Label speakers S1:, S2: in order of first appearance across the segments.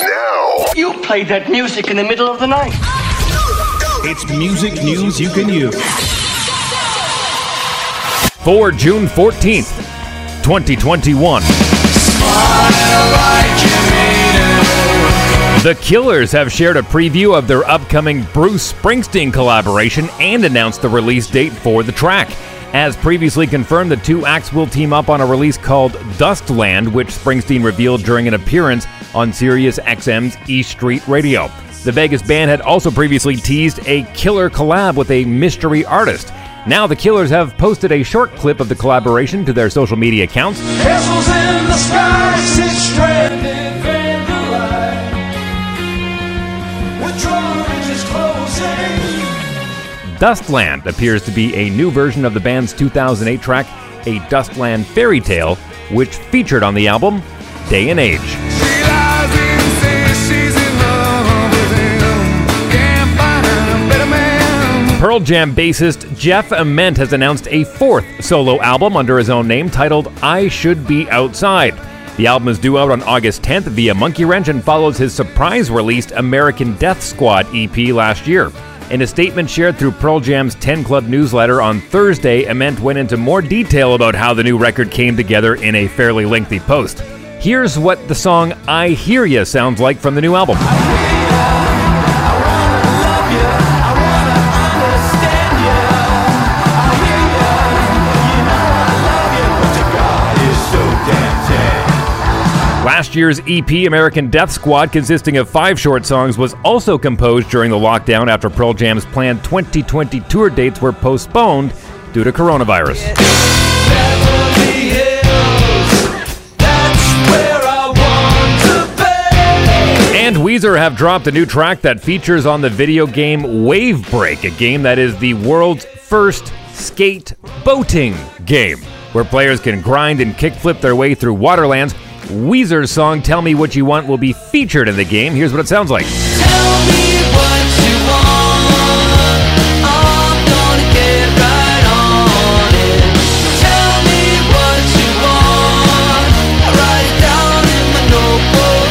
S1: now.
S2: You played that music in the middle of the night.
S3: It's music news you can use.
S4: For June 14th, 2021. The Killers have shared a preview of their upcoming Bruce Springsteen collaboration and announced the release date for the track. As previously confirmed, the two acts will team up on a release called Dustland, which Springsteen revealed during an appearance on Sirius XM's E Street Radio. The Vegas band had also previously teased a killer collab with a mystery artist. Now the Killers have posted a short clip of the collaboration to their social media accounts. Dustland appears to be a new version of the band's 2008 track, A Dustland Fairy Tale, which featured on the album Day and Age.
S5: She lies and says she's in love with him. Can't find a better man.
S4: Pearl Jam bassist Jeff Ament has announced a fourth solo album under his own name titled I Should Be Outside. The album is due out on August 10th via Monkey Wrench and follows his surprise released American Death Squad EP last year. In a statement shared through Pearl Jam's 10 Club newsletter on Thursday, Ament went into more detail about how the new record came together in a fairly lengthy post. Here's what the song I Hear Ya sounds like from the new album. Last year's EP, American Death Squad, consisting of five short songs, was also composed during the lockdown after Pearl Jam's planned 2020 tour dates were postponed due to coronavirus. And Weezer have dropped a new track that features on the video game Wave Break, a game that is the world's first skate boating game, where players can grind and kickflip their way through waterlands. Weezer's song Tell Me What You Want will be featured in the game. Here's what it sounds like.
S5: Tell me what you want. I'm gonna get right on it. Tell me what you want. I write it down in my notebook.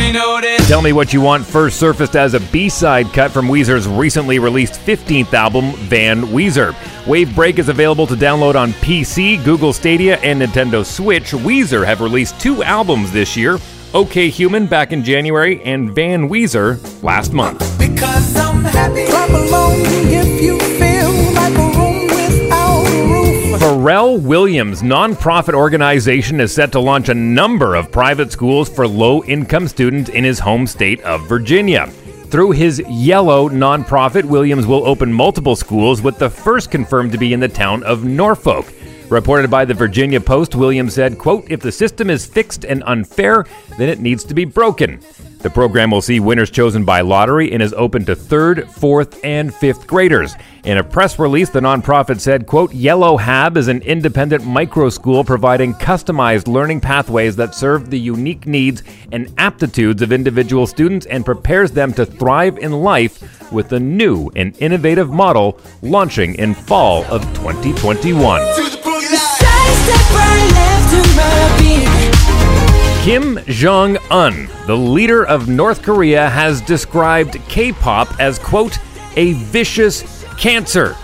S5: Duly noted.
S4: Tell Me What You Want first surfaced as a B side cut from Weezer's recently released 15th album, Van Weezer. Wave Break is available to download on PC, Google Stadia, and Nintendo Switch. Weezer have released two albums this year OK Human back in January and Van Weezer last month.
S5: Because I'm happy.
S6: Clap along if you feel like a room without a roof.
S4: Pharrell Williams' nonprofit organization is set to launch a number of private schools for low income students in his home state of Virginia. Through his Yellow nonprofit, Williams will open multiple schools, with the first confirmed to be in the town of Norfolk. Reported by the Virginia Post, Williams said, quote, If the system is fixed and unfair, then it needs to be broken. The program will see winners chosen by lottery and is open to third, fourth, and fifth graders. In a press release, the nonprofit said, quote, Yellow Hab is an independent micro school providing customized learning pathways that serve the unique needs and aptitudes of individual students and prepares them to thrive in life with a new and innovative model launching in fall of 2021. Kim Jong un, the leader of North Korea, has described K pop as, quote, a vicious cancer,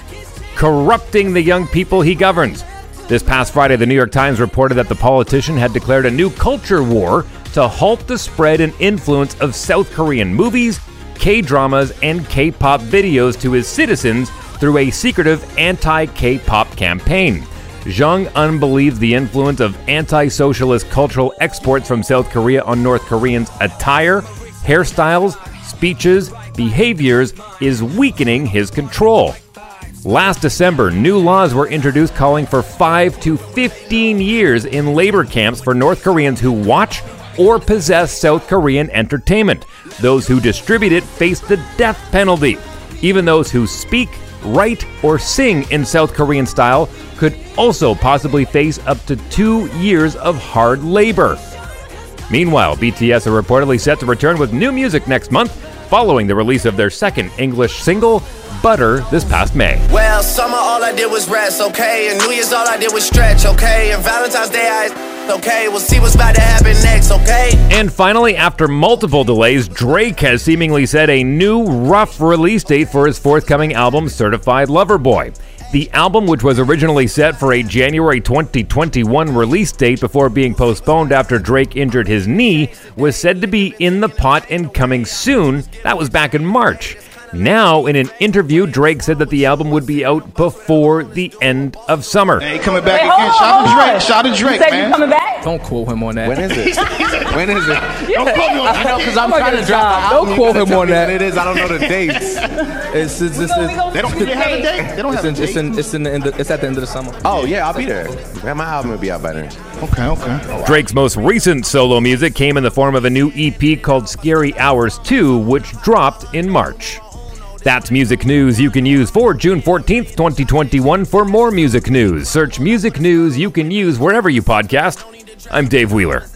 S4: corrupting the young people he governs. This past Friday, the New York Times reported that the politician had declared a new culture war to halt the spread and influence of South Korean movies, K dramas, and K pop videos to his citizens through a secretive anti K pop campaign. Jong un believes the influence of anti socialist cultural exports from South Korea on North Koreans' attire, hairstyles, speeches, behaviors is weakening his control. Last December, new laws were introduced calling for 5 to 15 years in labor camps for North Koreans who watch or possess South Korean entertainment. Those who distribute it face the death penalty. Even those who speak, write, or sing in South Korean style could also possibly face up to two years of hard labor. Meanwhile, BTS are reportedly set to return with new music next month following the release of their second English single, Butter, this past May.
S7: Well, summer all I did was rest, okay? And New Year's all I did was stretch, okay? And Valentine's Day I
S1: Okay, we'll see what's about to happen next, okay?
S4: And finally, after multiple delays, Drake has seemingly set a new rough release date for his forthcoming album, Certified Lover Boy. The album, which was originally set for a January 2021 release date before being postponed after Drake injured his knee, was said to be in the pot and coming soon. That was back in March. Now, in an interview, Drake said that the album would be out before the end of summer.
S3: Hey, coming back
S7: Wait,
S3: again.
S7: hold on,
S3: Shout out
S7: hold
S3: to
S7: on.
S3: Drake. Shout out to
S7: You
S3: Drake,
S7: said
S3: man.
S7: you coming back?
S8: Don't quote him on that.
S9: When is it? when is it?
S3: Don't quote me on
S9: I know because I'm
S7: I'm
S9: trying
S7: gonna
S9: to drop the album.
S8: Don't
S9: You
S8: quote him on that.
S9: when It is. I don't know the dates.
S8: It's, it's, it's,
S7: We gonna-
S3: They don't, do they have a date? They don't
S8: it's,
S3: have
S8: in,
S3: a
S8: it's, in, it's, in the, end of- it's at the end of the summer.
S9: Oh yeah, I'll be there. Man, my album will be out by then.
S3: Okay, okay.
S4: Drake's most recent solo music came in the form of a new EP called Scary Hours 2, which dropped in March. That's music news you can use for June 14th, 2021. For more music news, search music news you can use wherever you podcast. I'm Dave Wheeler.